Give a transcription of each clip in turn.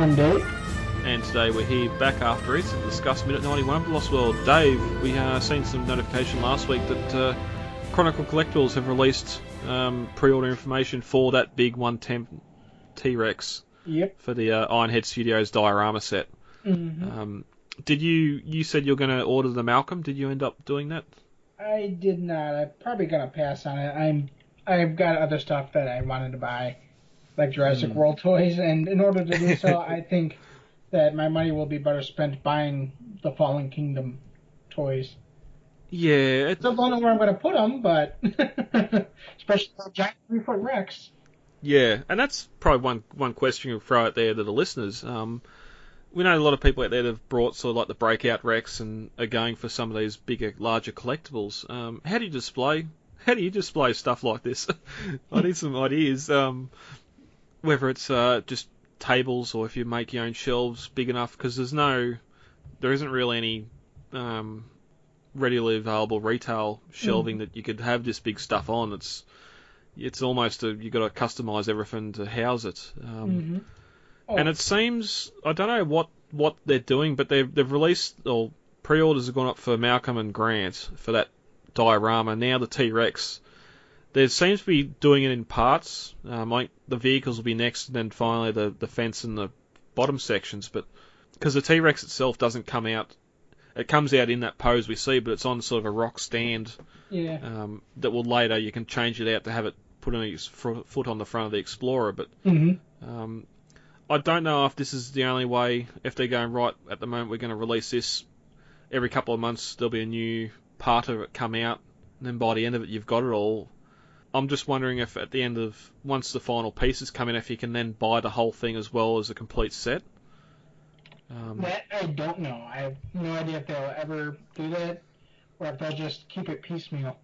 Dave. and today we're here back after Easter to discuss Minute 91 of The Lost World. Dave, we uh, seen some notification last week that uh, Chronicle Collectibles have released um, pre-order information for that big 110 T-Rex Yep. for the uh, Ironhead Studios diorama set. hmm Um, did you you said you're going to order the Malcolm? Did you end up doing that? I did not. I'm probably gonna pass on it. I'm. I've got other stuff that I wanted to buy, like Jurassic Hmm. World toys, and in order to do so, I think that my money will be better spent buying the Fallen Kingdom toys. Yeah, it, Still don't know where I'm gonna put them, but especially the giant three foot Rex. Yeah, and that's probably one one question you'll throw out there to the listeners. Um, we know a lot of people out there that have brought sort of like the breakout Rex and are going for some of these bigger, larger collectibles. Um, how do you display? How do you display stuff like this? I need some ideas. Um, whether it's uh, just tables or if you make your own shelves big enough, because there's no, there isn't really any um, readily available retail shelving that you could have this big stuff on. It's it's almost a, you got to customize everything to house it. Um, hmm Oh, And it seems I don't know what what they're doing, but they've they've released or pre-orders have gone up for Malcolm and Grant for that diorama. Now the T-Rex. There seems to be doing it in parts. Um, the vehicles will be next, and then finally the the fence and the bottom sections. But because the T-Rex itself doesn't come out, it comes out in that pose we see, but it's on sort of a rock stand yeah. um, that will later you can change it out to have it put on its fr- foot on the front of the Explorer. But hmm um, I don't know if this is the only way. If they're going right at the moment, we're going to release this every couple of months. There'll be a new part of it come out, and then by the end of it, you've got it all. I'm just wondering if at the end of once the final pieces come in, if you can then buy the whole thing as well as a complete set. Um, That I don't know. I have no idea if they'll ever do that, or if they'll just keep it piecemeal.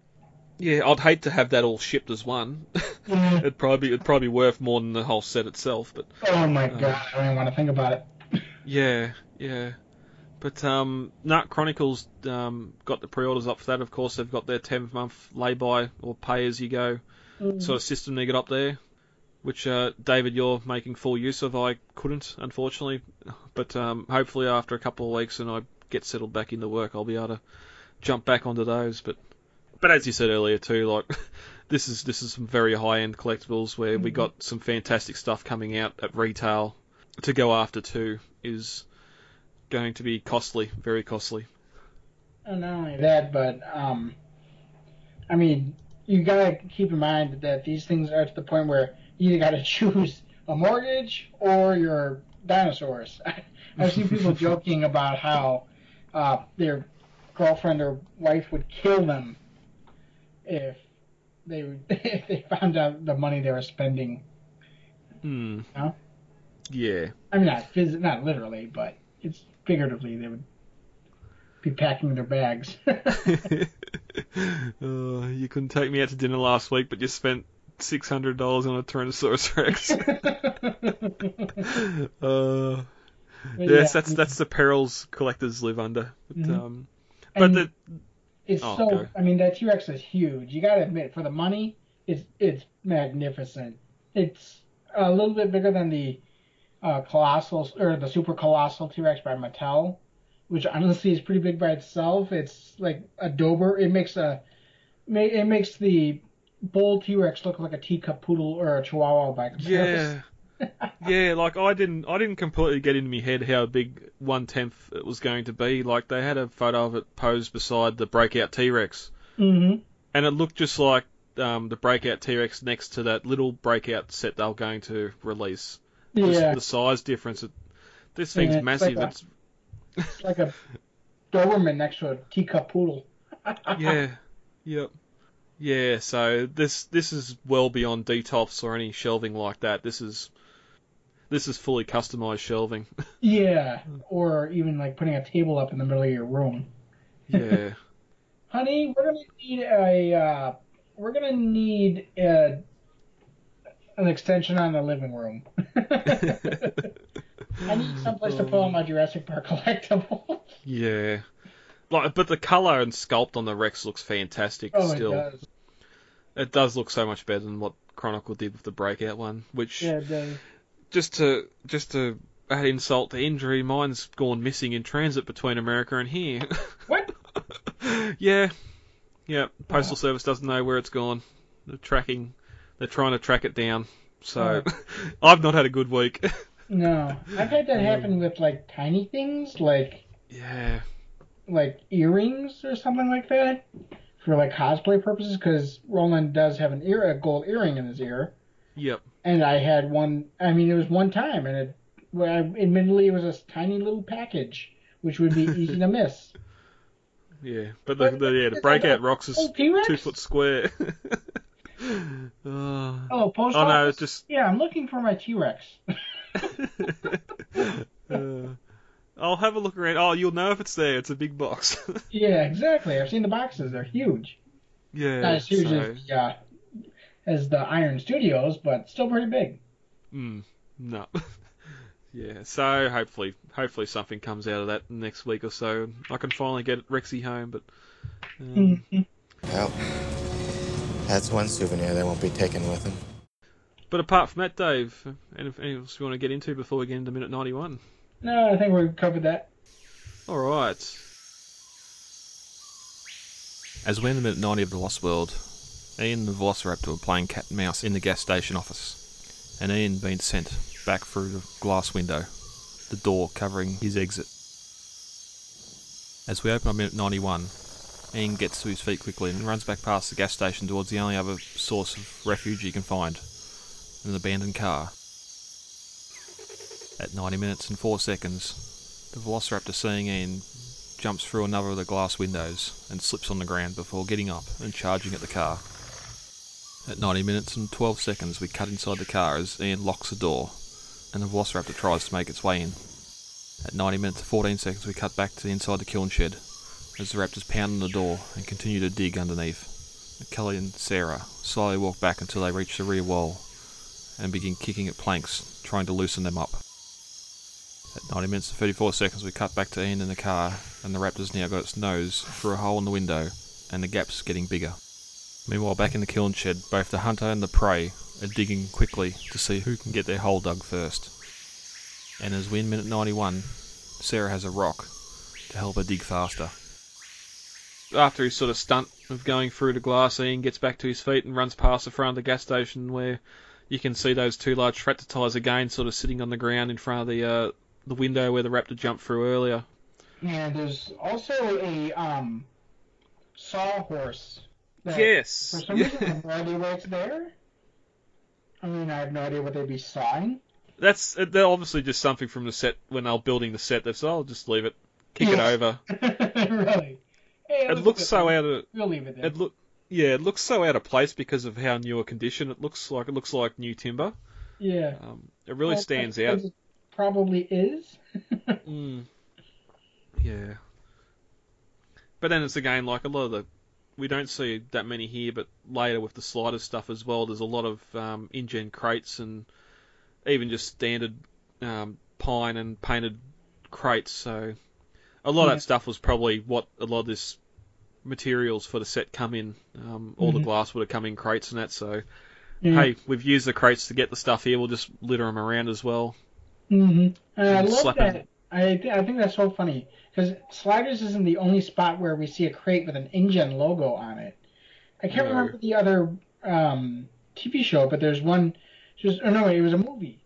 yeah, I'd hate to have that all shipped as one. Yeah. it'd probably it'd probably be worth more than the whole set itself, but. Oh my Um, god, I don't even want to think about it. Yeah, yeah. But um, Nut Chronicles um, got the pre-orders up for that. Of course, they've got their 10 month lay-by or pay-as-you-go sort of system they got up there, which uh, David, you're making full use of. I couldn't, unfortunately, but um, hopefully after a couple of weeks and I get settled back into work, I'll be able to jump back onto those. But but as you said earlier too, like this is this is some very high-end collectibles where we Mhm. got some fantastic stuff coming out at retail to go after too is going to be costly, very costly. And not only that, but um, I mean, you gotta keep in mind that these things are to the point where you either gotta choose a mortgage or your dinosaurs. I've seen people joking about how uh, their girlfriend or wife would kill them if they if they found out the money they were spending. Hmm. Huh? Yeah. I mean, not phys- not literally, but it's figuratively they would be packing their bags. uh, you couldn't take me out to dinner last week, but you spent six hundred dollars on a Tyrannosaurus Rex. uh, yes, yeah, that's that's the perils collectors live under. But, Mhm. um, but the it's Oh, so. go. I mean, that T Rex is huge. You gotta admit, for the money, it's it's magnificent. It's a little bit bigger than the uh, colossal or the super colossal T Rex by Mattel, which honestly is pretty big by itself. It's like a Dober. It makes a it makes the bull T Rex look like a teacup poodle or a Chihuahua by comparison. yeah, yeah, like I didn't I didn't completely get into my head how big one tenth it was going to be. Like they had a photo of it posed beside the breakout T Rex. Mm-hmm. and it looked just like um, the breakout T-Rex next to that little breakout set they were going to release. Yeah, the size difference. This thing's Yeah, it's massive. like a- it's it's like a Doberman next to a teacup poodle. yeah, yep, yeah. So this this is well beyond detops or any shelving like that. This is this is fully customized shelving. Yeah, or even like putting a table up in the middle of your room. yeah, Honey, we're gonna need a uh, we're gonna need a, an extension on the living room. I need someplace to put all my Jurassic Park collectibles. yeah. Like, but the color and sculpt on the Rex looks fantastic. oh, still, it does. it does look so much better than what Chronicle did with the breakout one, which Yeah, it does. just to just to add insult to injury, mine's gone missing in transit between America and here. What? yeah, yeah. Postal Wow. Service doesn't know where it's gone. They're tracking. They're trying to track it down. So I've not had a good week. No, I've had that um, happen with like tiny things, like yeah. like earrings or something like that, for like cosplay purposes. Because Roland does have an ear, a gold earring in his ear, Yep. and I had one. I mean, it was one time, and it, well, I, admittedly, it was a tiny little package, which would be easy to miss. Yeah. But the, the yeah the breakout rocks is Oh, two foot square. oh. Oh, post Oh no, office? it's just. Yeah, I'm looking for my T-Rex. uh, I'll have a look around. Oh, you'll know if it's there. It's a big box. yeah, exactly. I've seen the boxes; they're huge. yeah. Not as huge so, as the uh, as the Iron Studios, but still pretty big. mm, no. yeah. So hopefully, hopefully something comes out of that next week or so. I can finally get Rexy home, but. Um, Mhm. Well, that's one souvenir they won't be taking with them. But apart from that, Dave, anything else you want to get into before we get into minute 91? No, I think we've covered that. All right. As we're in the minute 90 of The Lost World, Ian and the Velociraptor are playing cat and mouse in the gas station office, and Ian being sent back through the glass window, the door covering his exit. As we open up minute 91, Ian gets to his feet quickly and runs back past the gas station towards the only other source of refuge he can find an abandoned car. At 90 minutes and 4 seconds, the Velociraptor seeing Ian jumps through another of the glass windows and slips on the ground before getting up and charging at the car. At 90 minutes and 12 seconds, we cut inside the car as Ian locks the door and the Velociraptor tries to make its way in. At 90 minutes and 14 seconds, we cut back to inside the kiln shed as the raptors pound on the door and continue to dig underneath. Kelly and Sarah slowly walk back until they reach the rear wall and begin kicking at planks, trying to loosen them up. At 90 minutes and 34 seconds, we cut back to Ian in the car, and the Raptor's now got its nose through a hole in the window, and the gap's getting bigger. Meanwhile, back in the kiln shed, both the hunter and the prey are digging quickly to see who can get their hole dug first. And as we in minute 91, Sarah has a rock to help her dig faster. After his sort of stunt of going through the glass, Ian gets back to his feet and runs past the front of the gas station where you can see those two large tractor tyres again sort of sitting on the ground in front of the uh, the window where the raptor jumped through earlier. And there's also a um, sawhorse. Yes. For some reason, I have no idea why it's there. I mean, I have no idea what they'd be sawing. That's they're obviously just something from the set when they were building the set. They said, "I'll just leave it, kick it over." really? It was looks so out of We'll leave it there. it look yeah, it looks so out of place because of how new a condition it looks like. It looks like new timber. yeah. Um, it really Well, stands out. it Probably is. Mm. Yeah. But then it's again like a lot of the we don't see that many here, but later with the sliders stuff as well, there's a lot of um, InGen crates and even just standard um, pine and painted crates. So a lot of that stuff was probably what a lot of this materials for the set come in. Um, all the Mhm. glass would have come in crates and that. So Yeah. hey, we've used the crates to get the stuff here. We'll just litter them around as well. hmm And I love that. I th- I think that's so funny because Sliders isn't the only spot where we see a crate with an InGen logo on it. I can't No. remember the other um, TV show, but there's one. Just oh no, it was a movie,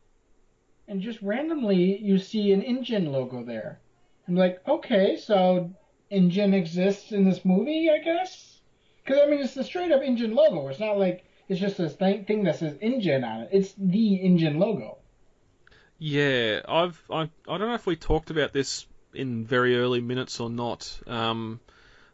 and just randomly you see an InGen logo there. I'm like, okay, so InGen exists in this movie, I guess. Because I mean, it's the straight up InGen logo. It's not like it's just this thing, thing that says InGen on it. It's the InGen logo. Yeah, I've I, I don't know if we talked about this in very early minutes or not. Um,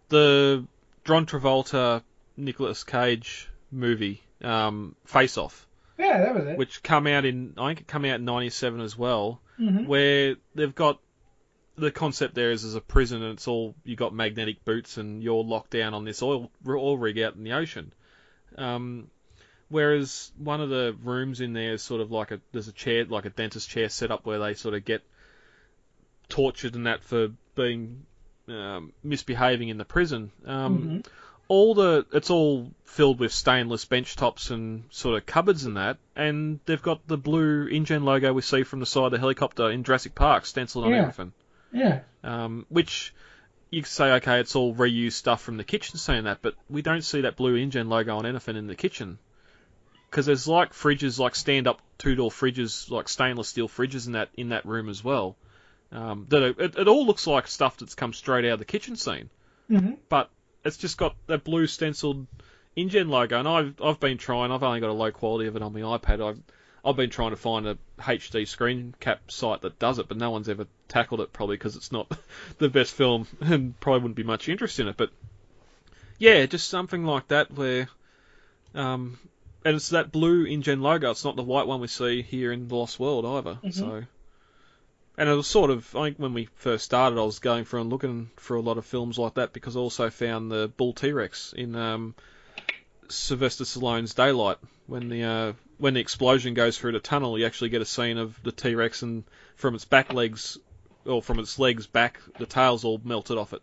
the John Travolta Nicolas Cage movie, um, Face Off, Yeah, that was it. which come out in I think it come out in '97 as well, hmm where they've got the concept there is as a prison and it's all you got magnetic boots and you're locked down on this oil oil rig out in the ocean. Um, whereas one of the rooms in there is sort of like a there's a chair like a dentist chair set up where they sort of get tortured and that for being um, misbehaving in the prison. Um, Mhm. all the it's all filled with stainless bench tops and sort of cupboards and that, and they've got the blue InGen logo we see from the side of the helicopter in Jurassic Park stenciled on Yeah. everything. Yeah. Um, which you could say, okay, it's all reused stuff from the kitchen saying that, but we don't see that blue InGen logo on anything in the kitchen. Because there's like fridges, like stand-up two-door fridges, like stainless steel fridges in that in that room as well. Um, that are, it, it all looks like stuff that's come straight out of the kitchen scene hmm but it's just got that blue stenciled InGen logo, and I've I've been trying. I've only got a low quality of it on my iPad. I've I've been trying to find a HD screen cap site that does it, but no one's ever tackled it. Probably because it's not the best film, and probably wouldn't be much interest in it. But yeah, just something like that where, um, and it's that blue InGen logo. It's not the white one we see here in the Lost World either. Mhm. So. And it was sort of, I think when we first started, I was going through and looking for a lot of films like that because I also found the bull T Rex in um, Sylvester Stallone's Daylight. When the uh, when the explosion goes through the tunnel, you actually get a scene of the T Rex and from its back legs, or from its legs back, the tail's all melted off it,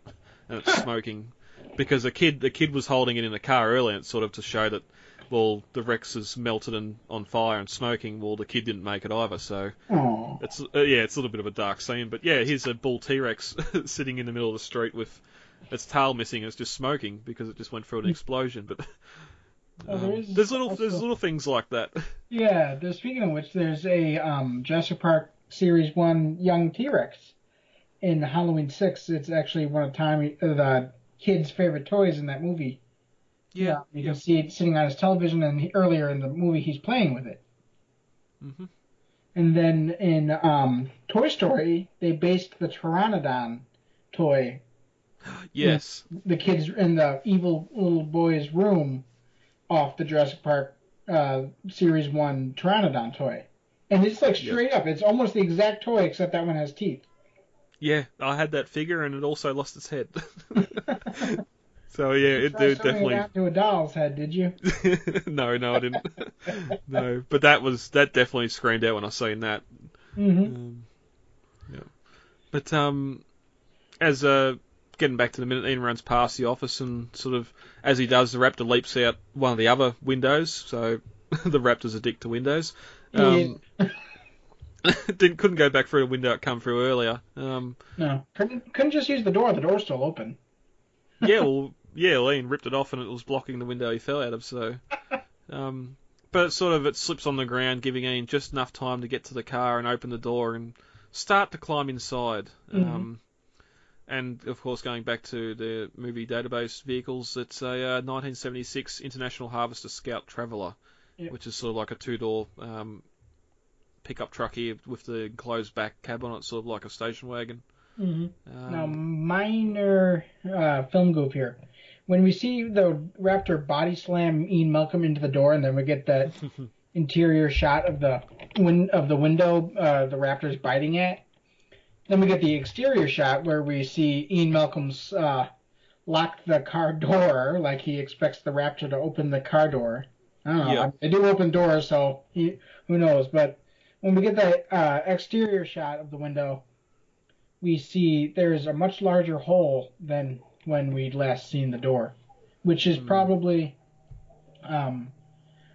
and it's smoking. Because the kid the kid was holding it in the car earlier, and sort of to show that. Well, the Rex is melted and on fire and smoking. Well, the kid didn't make it either, so Oh. it's uh, yeah, it's a little bit of a dark scene, but yeah, here's a bull T Rex sitting in the middle of the street with its tail missing. and It's just smoking because it just went through an explosion. But Oh, um, there's little there's little things like that. Yeah. There's, speaking of which, there's a um, Jurassic Park Series One young T Rex in Halloween Six. It's actually one of Tommy uh, the kid's favorite toys in that movie. Yeah, You yeah. can see it sitting on his television, and he, earlier in the movie, he's playing with it. Mm-hmm. And then in um, Toy Story, they based the Pteranodon toy, Yes. the kids in the evil little boy's room, off the Jurassic Park uh, Series 1 Pteranodon toy. And it's like straight up. It's almost the exact toy, except that one has teeth. Yeah, I had that figure and it also lost its head. so yeah, it Try did sewing definitely. it out to a doll's head, did you? no, no, I didn't. no, but that was that definitely screamed out when I seen that. hmm Um, yeah. But um, as uh, getting back to the minute, Ian runs past the office and sort of as he does, the raptor leaps out one of the other windows. So the raptor's a dick to windows. Um, didn't couldn't go back through the window it come through earlier. Um, No, couldn't couldn't just use the door. The door's still open. yeah, well, yeah, Ian ripped it off and it was blocking the window he fell out of. So, um, but sort of it slips on the ground, giving Ian just enough time to get to the car and open the door and start to climb inside. Mhm. Um, and of course, going back to the movie database vehicles, it's a uh, 1976 International Harvester Scout Traveller, Yep. which is sort of like a two-door um, pickup truck here with the closed back cab on it, sort of like a station wagon. hmm Um, Now, minor uh, film goof here. When we see the Raptor body slam Ian Malcolm into the door, and then we get that interior shot of the win- of the window uh, the Raptor's biting at, then we get the exterior shot where we see Ian Malcolm's uh, lock the car door like he expects the Raptor to open the car door. I don't know. Yeah. They do open doors, so he, who knows? But when we get the uh, exterior shot of the window, we see there's a much larger hole than when we'd last seen the door, which is Hmm. probably um,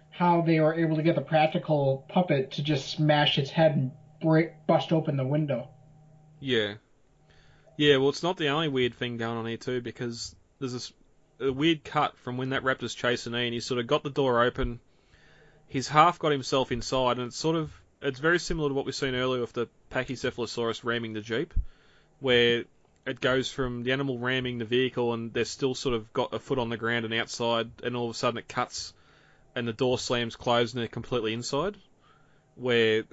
how they were able to get the practical puppet to just smash its head and break, bust open the window. Yeah. Yeah, well, it's not the only weird thing going on here, too, because there's this a weird cut from when that raptor's chasing Ian. He's sort of got the door open. He's half got himself inside, and it's sort of. It's very similar to what we've seen earlier with the Pachycephalosaurus ramming the Jeep, where it goes from the animal ramming the vehicle, and they're still sort of got a foot on the ground and outside, and all of a sudden it cuts, and the door slams closed, and they're completely inside, where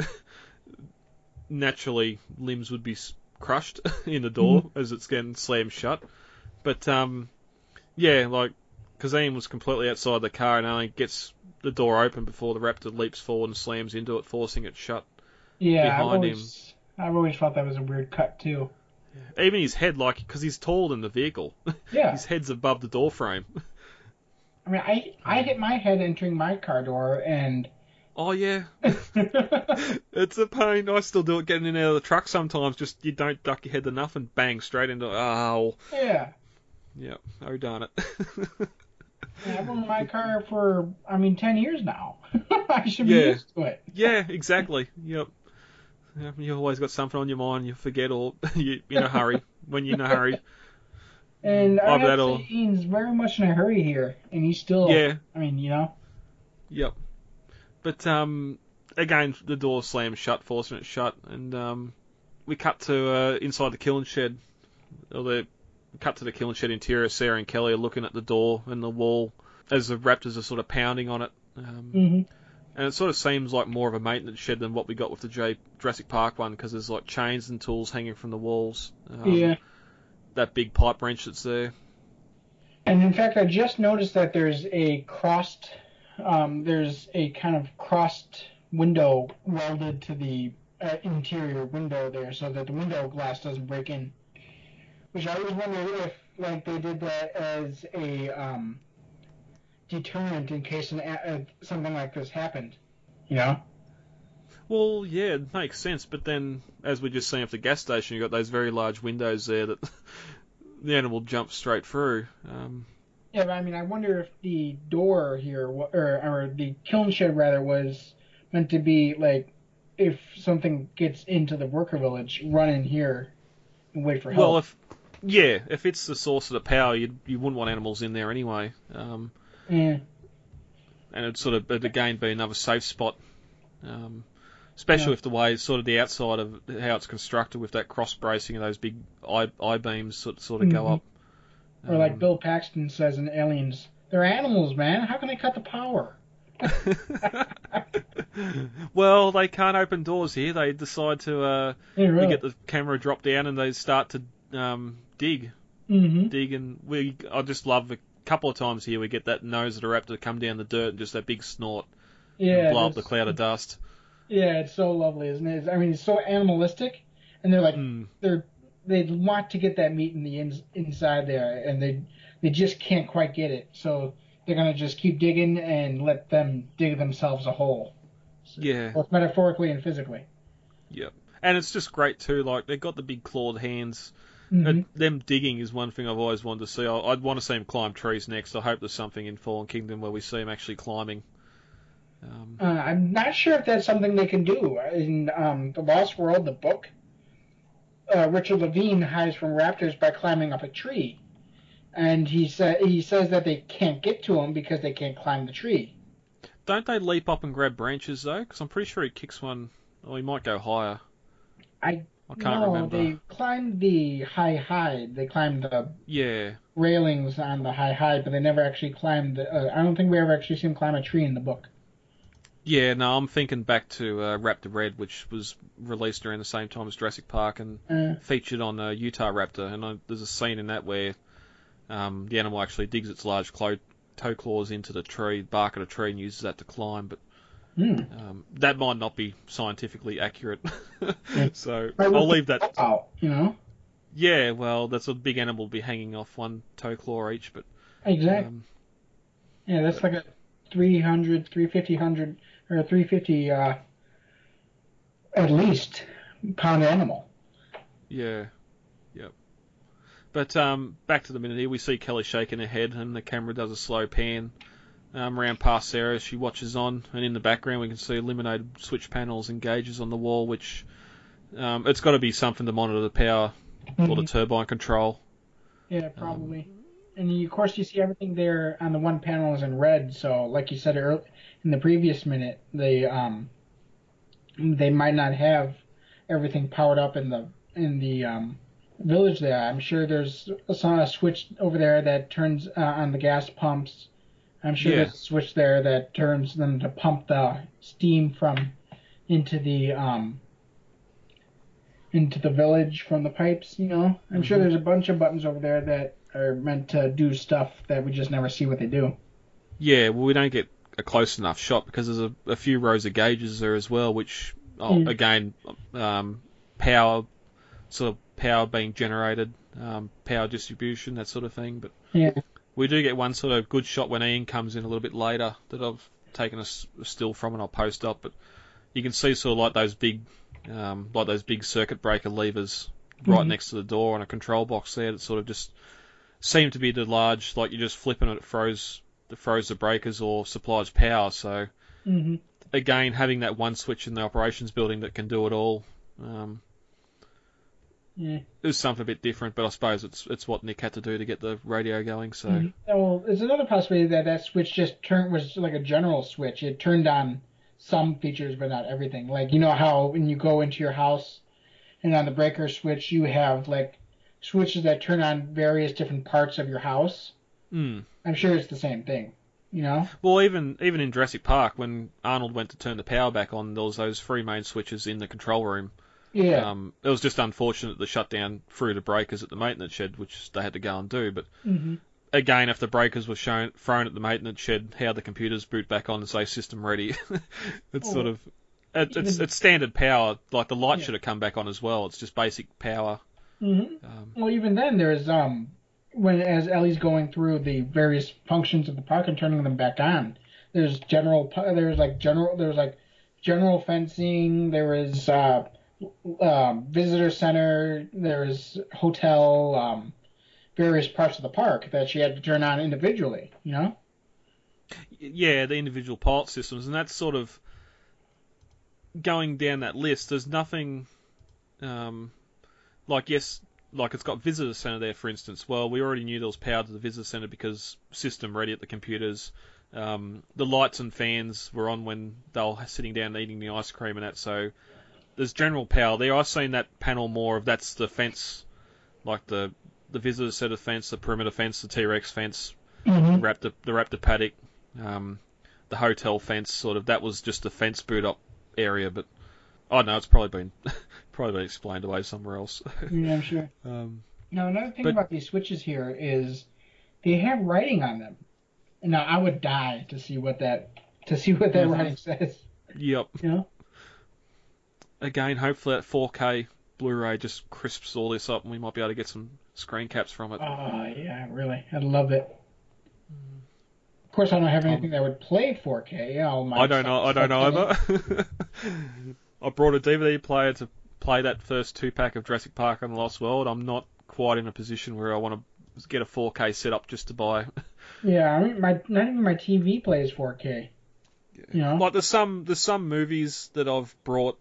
naturally limbs would be crushed in the door as it's getting slammed shut. But um, yeah, like Ian was completely outside the car and only gets the door open before the raptor leaps forward and slams into it, forcing it shut. Yeah, I've Behind always, I've always thought that was a weird cut too. Even his head, like because he's taller than the vehicle, Yeah, his head's above the door frame. I mean, I I hit my head entering my car door, and Oh yeah, it's a pain. I still do it getting in and out of the truck sometimes. Just you don't duck your head enough and bang straight into oh yeah, yeah. Oh darn it. I've owned my car for, I mean, 10 years now. I should be Yeah. used to it. Yeah, exactly. Yep. You always got something on your mind. You forget, or you in a hurry when you're in a hurry. And I have that to say, Ian's very much in a hurry here, and he's still, Yeah. I mean, you know, Yep. But um, again, the door slams shut, forcing it shut, and um, we cut to uh, inside the kiln shed. Or the cut to the kiln shed interior. Sarah and Kelly are looking at the door and the wall as the raptors are sort of pounding on it. Um, hmm and it sort of seems like more of a maintenance shed than what we got with the J Jurassic Park one because there's like chains and tools hanging from the walls. Um, yeah. That big pipe wrench that's there. And in fact, I just noticed that there's a crossed, um, there's a kind of crossed window welded to the uh, interior window there, so that the window glass doesn't break in. Which I always wondered if, like, they did that as a um, deterrent in case an, uh, something like this happened. You know? Well, yeah, it makes sense. But then, as we just seen at the gas station, you've got those very large windows there that the animal jumps straight through. Um, Yeah, I mean, I wonder if the door here, or or the kiln shed rather, was meant to be like, if something gets into the worker village, run in here and wait for help. well, if yeah, if it's the source of the power, you you wouldn't want animals in there anyway. Um, yeah, and it'd sort of it'd again be another safe spot. Um, especially Yeah. with the way sort of the outside of how it's constructed with that cross bracing and those big eye, eye beams sort sort of go Mhm. up. Or like Um, Bill Paxton says in Aliens, they're animals, man. How can they cut the power? well, they can't open doors here. They decide to uh, Yeah, really. get the camera drop down and they start to um, dig, hmm dig, and we. I just love a couple of times here we get that nose of the raptor come down the dirt and just that big snort Yeah, blow up the cloud of dust. Yeah, it's so lovely, isn't it? I mean, it's so animalistic, and they're like Mm. they're they want to get that meat in the ins, inside there, and they they just can't quite get it. So they're gonna just keep digging and let them dig themselves a hole, Yeah. both metaphorically and physically. Yep. And it's just great too. Like they've got the big clawed hands. Mhm. And them digging is one thing I've always wanted to see. I- I'd want to see them climb trees next. I hope there's something in Fallen Kingdom where we see them actually climbing. Um, Uh, I'm not sure if that's something they can do in um, the Lost World, the book. Uh, Richard Levine hides from raptors by climbing up a tree, and he sa- he says that they can't get to him because they can't climb the tree. don't they leap up and grab branches though? Because I'm pretty sure he kicks one. Or he might go higher. I I can't no, remember. they climbed the high hide. They climbed the Yeah. railings on the high hide, but they never actually climbed. The, uh, I don't think we ever actually see him climb a tree in the book. Yeah, no, I'm thinking back to uh, Raptor Red, which was released around the same time as Jurassic Park and Uh, featured on uh, Utahraptor. And I, there's a scene in that where um, the animal actually digs its large clo- toe claws into the tree, bark of the tree, and uses that to climb. But hmm. um, that might not be scientifically accurate. so Right, I'll leave that. Out, you know Yeah, well, that's a big animal will be hanging off one toe claw each, but exactly. um, Yeah, that's like a 300, 350, 100, or 350 uh, at least pound animal. Yeah. Yep. But um, back to the minute here, we see Kelly shaking her head, and the camera does a slow pan um, around past Sarah as she watches on, and in the background we can see illuminated switch panels and gauges on the wall, which um, it's got to be something to monitor the power or the turbine control. Yeah, probably. And you, of course, you see everything there on the one panel is in red. So, like you said earlier in the previous minute, they um they might not have everything powered up in the in the um, village there. I'm sure there's a, a switch over there that turns uh, on the gas pumps. I'm sure Yeah. there's a switch there that turns them to pump the steam from into the um into the village from the pipes. You know, I'm sure Mhm. there's a bunch of buttons over there that are meant to do stuff that we just never see what they do. Yeah, well, we don't get a close enough shot because there's a, a few rows of gauges there as well, which, oh, Mm. again, um, power, sort of power being generated, um, power distribution, that sort of thing. But Yeah. we do get one sort of good shot when Ian comes in a little bit later that I've taken a, still from and I'll post up. But you can see sort of like those big, um, like those big circuit breaker levers right Mhm. next to the door on a control box there that sort of just seem to be the large, like you're just flipping it, it throws that froze the breakers or supplies power. So hmm again, having that one switch in the operations building that can do it all. Um, Yeah. is something a bit different, but I suppose it's it's what Nick had to do to get the radio going. So Mhm. Well, there's another possibility that that switch just turned was like a general switch. It turned on some features, but not everything. Like you know how when you go into your house and on the breaker switch you have like switches that turn on various different parts of your house. Mm. I'm sure it's the same thing. You know? Well, even even in Jurassic Park, when Arnold went to turn the power back on, there was those three main switches in the control room. Yeah. Um, it was just unfortunate the shutdown through the breakers at the maintenance shed, which they had to go and do. But hmm again, if the breakers were shown thrown at the maintenance shed, how the computers boot back on and say system ready, it's Oh. sort of it, it's it's standard power. Like the light Yeah. should have come back on as well. It's just basic power. Hmm Um, Well, even then, there's um when as Ellie's going through the various functions of the park and turning them back on. There's general. There's like general. There's like general fencing. There is uh, um, visitor center. There is hotel. Um, various parts of the park that she had to turn on individually. You know. yeah, the individual pilot systems, and that's sort of going down that list. There's nothing um, like yes, like it's got visitor center there, for instance. Well, we already knew there was power to the visitor center because system ready at the computers. Um, the lights and fans were on when they were sitting down eating the ice cream and that. So there's general power there. I've seen that panel more of that's the fence, like the the visitor center fence, the perimeter fence, the T-Rex fence, Mm-hmm. raptor the raptor paddock, um, the hotel fence, sort of. That was just the fence boot up area, but I don't know. It's probably been probably explained away somewhere else. Yeah, I'm sure. um, Now another thing But- about these switches here is they have writing on them. Now I would die to see what that to see what that Mhm. writing says. yep. You know. Again, hopefully that 4K Blu-ray just crisps all this up, and we might be able to get some screen caps from it. Oh yeah, really, I'd love it. Of course, I don't have anything that would play 4K. All my I don't know. I don't know either. I brought a DVD player to play that first two pack of Jurassic Park and the Lost World. I'm not quite in a position where I want to get a 4K setup just to buy. Yeah, I mean, my not even my TV plays 4K. You know. Like there's some there's some movies that I've brought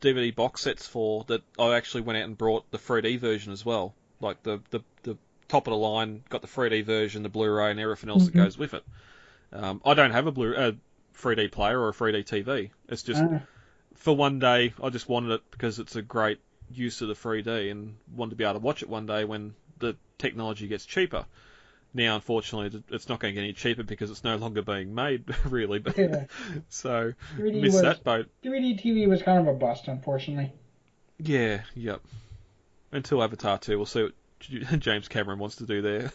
DVD box sets for that I actually went out and brought the 3D version as well. Like the the, the top of the line got the 3D version, the Blu-ray, and everything else Mhm. that goes with it. Um, I don't have a blue a 3D player or a 3D TV. It's just Ah, for one day I just wanted it because it's a great use of the 3D and wanted to be able to watch it one day when the technology gets cheaper. Now, unfortunately, it's not going to get any cheaper because it's no longer being made, really. But Yeah. so 3D miss was that boat. 3D TV was kind of a bust, unfortunately. Yeah, yep. Until Avatar 2, we'll see what James Cameron wants to do there.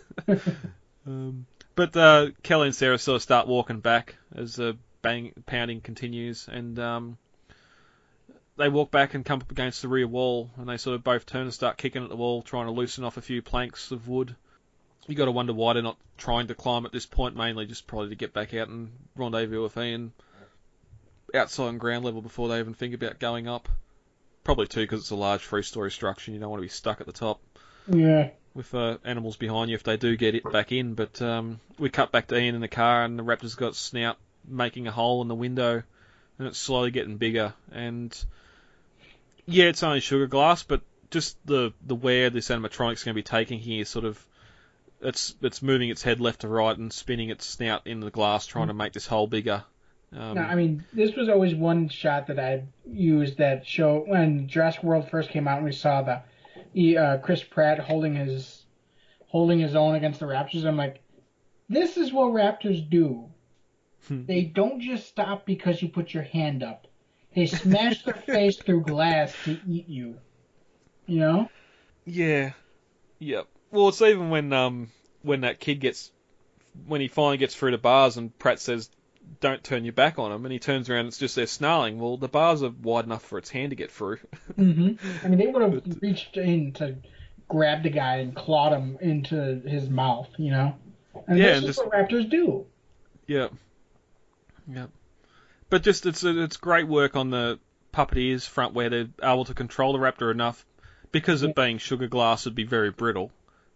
um, but uh, Kelly and Sarah sort of start walking back as the bang pounding continues, and um, they walk back and come up against the rear wall, and they sort of both turn and start kicking at the wall, trying to loosen off a few planks of wood. You got to wonder why they're not trying to climb at this point, mainly just probably to get back out and rendezvous with Ian outside on ground level before they even think about going up. Probably too because it's a large three-story structure. and You don't want to be stuck at the top Yeah. with uh, animals behind you if they do get it back in. But um, we cut back to Ian in the car, and the raptor's got snout making a hole in the window, and it's slowly getting bigger. And yeah, it's only sugar glass, but just the the where this animatronic's going to be taking here, sort of, it's it's moving its head left to right and spinning its snout in the glass, trying to make this hole bigger. Um, No, I mean, this was always one shot that I used that show when Jurassic World first came out and we saw the uh, Chris Pratt holding his holding his own against the Raptors. I'm like, this is what Raptors do. Hmm. they don't just stop because you put your hand up. They smash their face through glass to eat you. You know? Yeah. Yep. Well, it's even when um when that kid gets when he finally gets through the bars and Pratt says, "Don't turn your back on him," and he turns around, it's just there snarling. Well, the bars are wide enough for its hand to get through. mm-hmm. I mean, they would have reached in to grab the guy and clawed him into his mouth. You know? And Yeah, this and is just- what Raptors do. Yep. Yep. But just it's it's great work on the puppeteers front where they're able to control the raptor enough because it being sugar glass would be very brittle.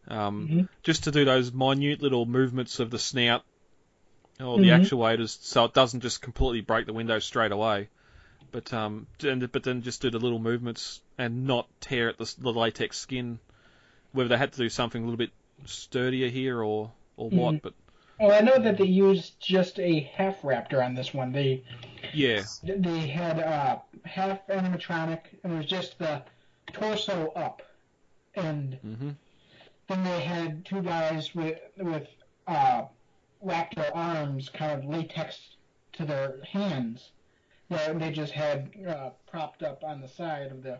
Um, Mhm. Just to do those minute little movements of the snout or the Mhm. actuators, so it doesn't just completely break the window straight away. But um, and, but then just do the little movements and not tear at the, the latex skin. Whether they had to do something a little bit sturdier here or or what, Mhm. but Well, I know that they used just a half Raptor on this one. They yeah, they had uh, half animatronic, and it was just the torso up, and hmm then they had two guys with with uh, Raptor arms, kind of latex to their hands. That they just had uh, propped up on the side of the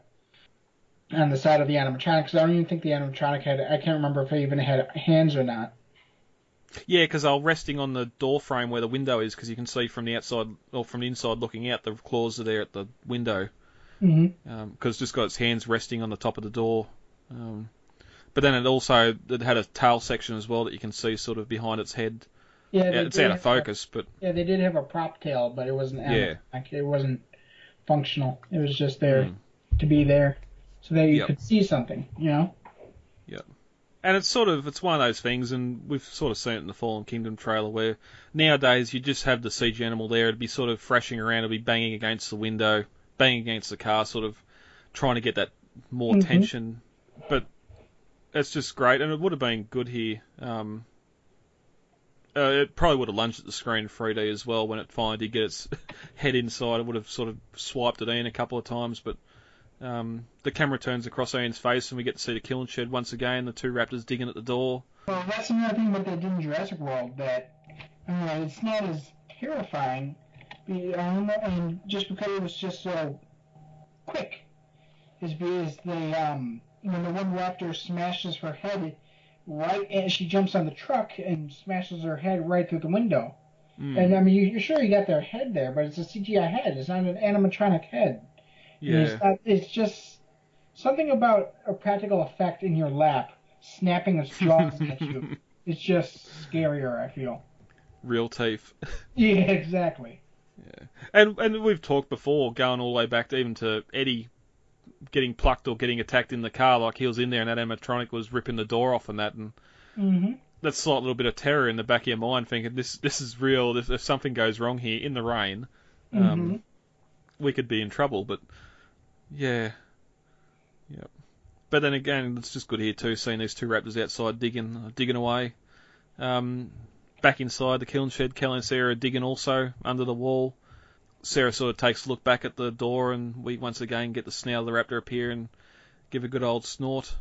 on the side of the animatronic. 'cause I don't even think the animatronic had. I can't remember if it even had hands or not. Yeah, because they're resting on the door frame where the window is, because you can see from the outside or from the inside looking out, the claws are there at the window. because it's just got its hands resting on the top of the door. Um, but then it also it had a tail section as well that you can see sort of behind its head. Yeah, it's out of have a- focus, but Yeah, they did have a prop tail, but it wasn't Yeah. animatronic. It wasn't functional. It was just there Mm. to be there, so that you Yep. could see something. You know. And it's sort of it's one of those things, and we've sort of seen it in the Fallen Kingdom trailer where nowadays you just have the siege animal there, it'd be sort of thrashing around, it'd be banging against the window, banging against the car, sort of trying to get that more Mhm. tension. But it's just great, and it would have been good here. Um, uh, it probably would have lunged at the screen in 3D as well when it finally did get its head inside. It would have sort of swiped it in a couple of times, but um, the camera turns across Ian's face and we get to see the kiln shed once again. The two raptors digging at the door. Well, that's another thing that they did in Jurassic World that I mean, it's not as terrifying, um, and just because it was just so quick, is because they um when the one raptor smashes her head right, and she jumps on the truck and smashes her head right through the window. Mm, And I mean, you're sure you got their head there, but it's a CGI head. It's not an animatronic head. Yeah, It's, not, it's just something about a practical effect in your lap snapping its jaws at you. It's just scarier, I feel. real teeth. Yeah, exactly. Yeah. And and we've talked before, going all the way back to even to Eddie getting plucked or getting attacked in the car, like he was in there and that animatronic was ripping the door off and that, and hmm that slight little bit of terror in the back of your mind, thinking this this is real. If, if something goes wrong here in the rain, um, Mhm. we could be in trouble. But yeah, yep. But then again, it's just good here too, seeing these two raptors outside digging digging away. Um, back inside the kiln shed, Kelly and Sarah are digging also under the wall. Sarah sort of takes a look back at the door, and we once again get the snout of the raptor appear and give a good old snort.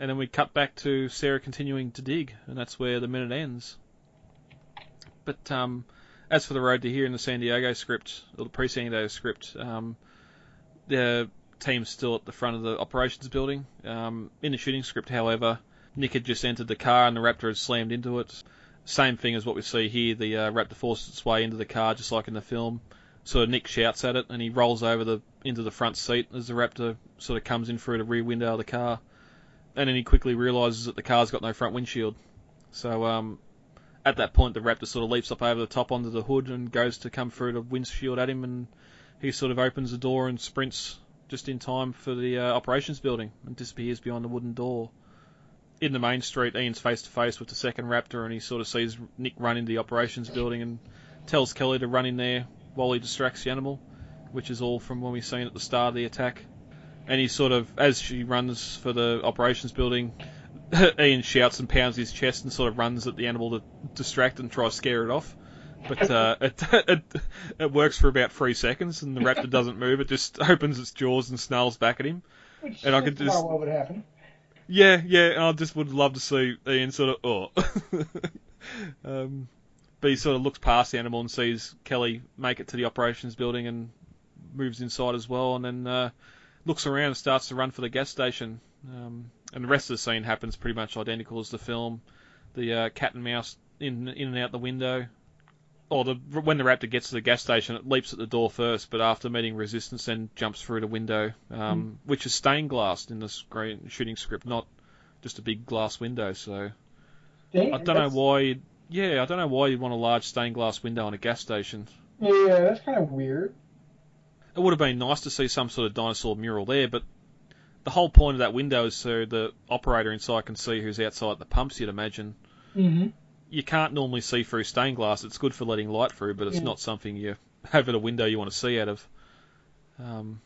And then we cut back to Sarah continuing to dig, and that's where the minute ends. But um, as for the road to here in the San Diego script, or the pre-San Diego script, um, the team's still at the front of the operations building. Um, in the shooting script, however, Nick had just entered the car and the Raptor had slammed into it. Same thing as what we see here. The uh, Raptor forces its way into the car, just like in the film. So Nick shouts at it, and he rolls over the into the front seat as the Raptor sort of comes in through the rear window of the car. And then he quickly realizes that the car's got no front windshield. So um, at that point, the Raptor sort of leaps up over the top onto the hood and goes to come through the windshield at him, and he sort of opens the door and sprints just in time for the uh, operations building and disappears behind the wooden door. In the main street, Ian's face to face with the second Raptor, and he sort of sees Nick run into the operations building and tells Kelly to run in there while he distracts the animal, which is all from when we seen at the start of the attack. And he sort of, as she runs for the operations building, Ian shouts and pounds his chest and sort of runs at the animal to distract and try to scare it off. But uh, it, it it works for about three seconds, and the raptor doesn't move. It just opens its jaws and snarls back at him. Which And I could just- what would happen. Yeah, yeah, and I just would love to see Ian sort of, oh. um, but he sort of looks past the animal and sees Kelly make it to the operations building and moves inside as well, and then uh, looks around and starts to run for the gas station. Um, and the rest of the scene happens pretty much identical as the film. The uh, cat and mouse in in and out the window. Or the when the raptor gets to the gas station, it leaps at the door first, but after meeting resistance, then jumps through the window, um, which is stained glass in the screen shooting script, not just a big glass window. So Dang, I don't know why. You'd, yeah, I don't know why you'd want a large stained glass window on a gas station. Yeah, that's kind of weird. It would have been nice to see some sort of dinosaur mural there, but the whole point of that window is so the operator inside can see who's outside the pumps. You'd imagine. hmm you can't normally see through stained glass. It's good for letting light through, but it's Yeah. not something you have at a window you want to see out of. Um,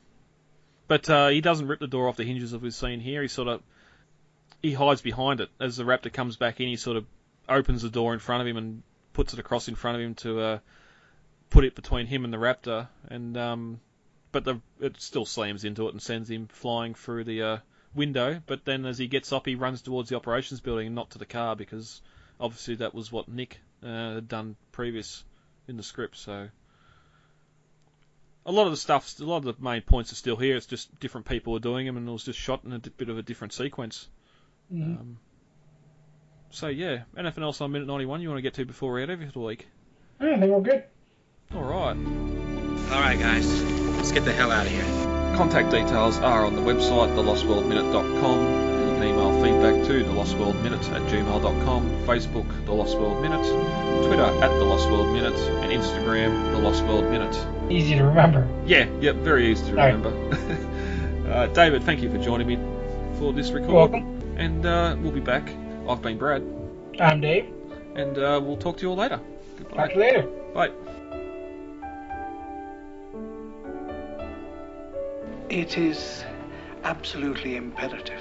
but uh, he doesn't rip the door off the hinges as we've seen here. He sort of he hides behind it as the raptor comes back in. He sort of opens the door in front of him and puts it across in front of him to uh, put it between him and the raptor. And um, but the, it still slams into it and sends him flying through the uh, window. But then as he gets up, he runs towards the operations building and not to the car because obviously that was what Nick uh, had done previous in the script. So a lot of the stuff, a lot of the main points are still here. It's just different people are doing them, and it was just shot in a bit of a different sequence. Mhm. Um, so yeah, anything else on minute 91 you want to get to before we're out of here for the week? I think we're good. All right. All right, guys, let's get the hell out of here. Contact details are on the website, thelostworldminute.com. You can email feedback to thelostworldminute at gmail.com, Facebook, The Lost World Minute, Twitter at The Lost World Minute, and Instagram, The Lost World Minute. Easy to remember. Yeah, yep, very easy to Right. remember. uh, David, thank you for joining me for this record. You're welcome. And uh, we'll be back. I've been Brad, I'm Dave. and uh, we'll talk to you all later. Goodbye. Talk to you later. Bye. It is absolutely imperative